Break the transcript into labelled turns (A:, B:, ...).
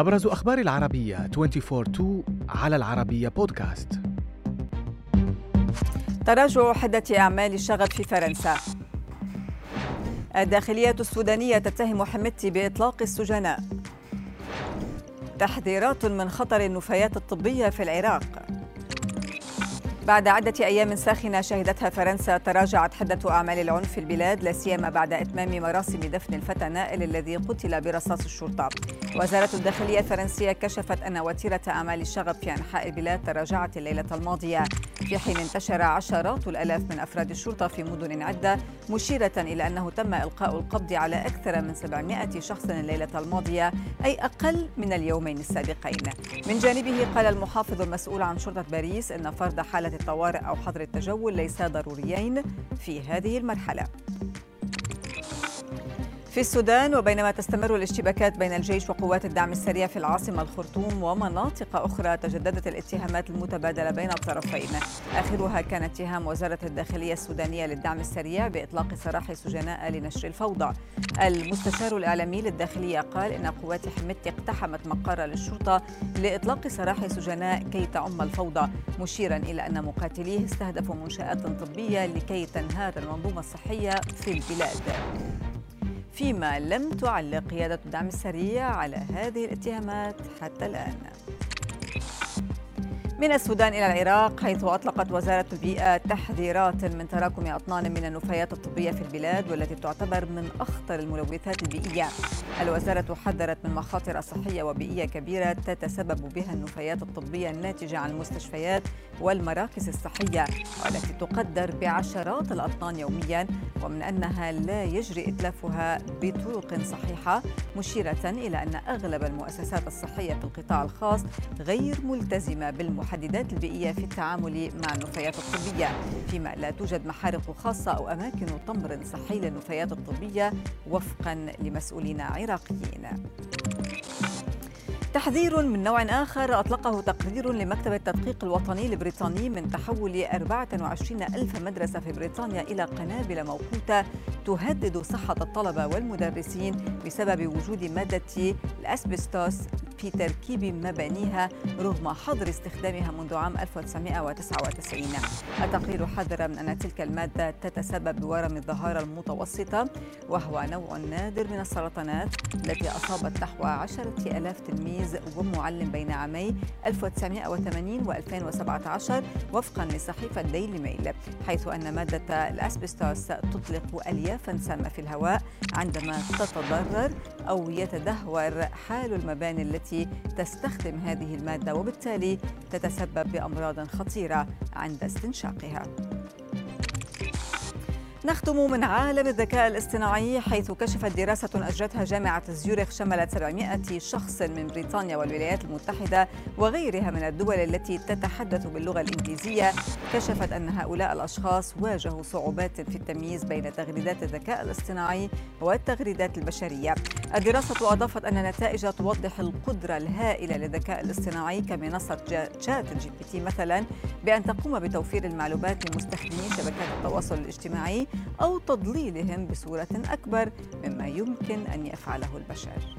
A: أبرز أخبار العربية 24-2 على العربية بودكاست.
B: تراجع حدة أعمال الشغب في فرنسا. الداخلية السودانية تتهم حمتي بإطلاق السجناء. تحذيرات من خطر النفايات الطبية في العراق. بعد عدة أيام ساخنة شهدتها فرنسا تراجعت حدة أعمال العنف في البلاد لا سيما بعد إتمام مراسم دفن الفتى نائل الذي قتل برصاص الشرطة. وزارة الداخلية الفرنسية كشفت أن وتيرة أعمال الشغب في أنحاء البلاد تراجعت الليلة الماضية في حين انتشر عشرات الآلاف من أفراد الشرطة في مدن عدة مشيرة إلى أنه تم إلقاء القبض على أكثر من 700 شخص الليلة الماضية أي أقل من اليومين السابقين. من جانبه قال المحافظ المسؤول عن شرطة باريس أن فرض حالة الطوارئ أو حظر التجول ليسا ضروريين في هذه المرحلة. في السودان وبينما تستمر الاشتباكات بين الجيش وقوات الدعم السريع في العاصمة الخرطوم ومناطق أخرى تجددت الاتهامات المتبادلة بين الطرفين. آخرها كان اتهام وزارة الداخلية السودانية للدعم السريع بإطلاق سراح سجناء لنشر الفوضى. المستشار الإعلامي للداخلية قال إن قوات حمتي اقتحمت مقر للشرطة لإطلاق سراح سجناء كي تعم الفوضى مشيرا إلى أن مقاتليه استهدفوا منشآت طبية لكي تنهار المنظومة الصحية في البلاد. فيما لم تعلق قيادة الدعم السريع على هذه الاتهامات حتى الآن. من السودان إلى العراق حيث أطلقت وزارة البيئة تحذيرات من تراكم أطنان من النفايات الطبية في البلاد والتي تعتبر من أخطر الملوثات البيئية. الوزارة حذرت من مخاطر صحية وبيئية كبيرة تتسبب بها النفايات الطبية الناتجة عن المستشفيات والمراكز الصحية والتي تقدر بعشرات الأطنان يوميا ومن أنها لا يجري إتلافها بطرق صحيحة مشيرة إلى أن أغلب المؤسسات الصحية في القطاع الخاص غير ملتزمة بالمحددات البيئية في التعامل مع النفايات الطبية فيما لا توجد محارق خاصة أو أماكن تمر صحي للنفايات الطبية وفقا لمسؤولين عراقيين. تحذير من نوع آخر أطلقه تقرير لمكتب التدقيق الوطني البريطاني من تحول 24 ألف مدرسة في بريطانيا إلى قنابل موقوتة تهدد صحة الطلبة والمدرسين بسبب وجود مادة الأسبستوس في تركيب مبانيها رغم حظر استخدامها منذ عام 1999 التقرير حذر من أن تلك المادة تتسبب بورم الظهارة المتوسطة وهو نوع نادر من السرطانات التي أصابت نحو عشرة ألاف تلميذ ومعلم بين عامي 1980 و 2017 وفقا لصحيفة ديلي ميل حيث أن مادة الأسبستوس تطلق أليافا سامة في الهواء عندما تتضرر أو يتدهور حال المباني التي التي تستخدم هذه المادة وبالتالي تتسبب بأمراض خطيرة عند استنشاقها. نختم من عالم الذكاء الاصطناعي حيث كشفت دراسة أجرتها جامعة زيورخ شملت 700 شخص من بريطانيا والولايات المتحدة وغيرها من الدول التي تتحدث باللغة الإنجليزية. كشفت أن هؤلاء الأشخاص واجهوا صعوبات في التمييز بين تغريدات الذكاء الاصطناعي والتغريدات البشرية. الدراسة أضافت أن النتائج توضح القدرة الهائلة للذكاء الاصطناعي كمنصة ChatGPT مثلا بأن تقوم بتوفير المعلومات لمستخدمي شبكات التواصل الاجتماعي أو تضليلهم بصورة أكبر مما يمكن أن يفعله البشر.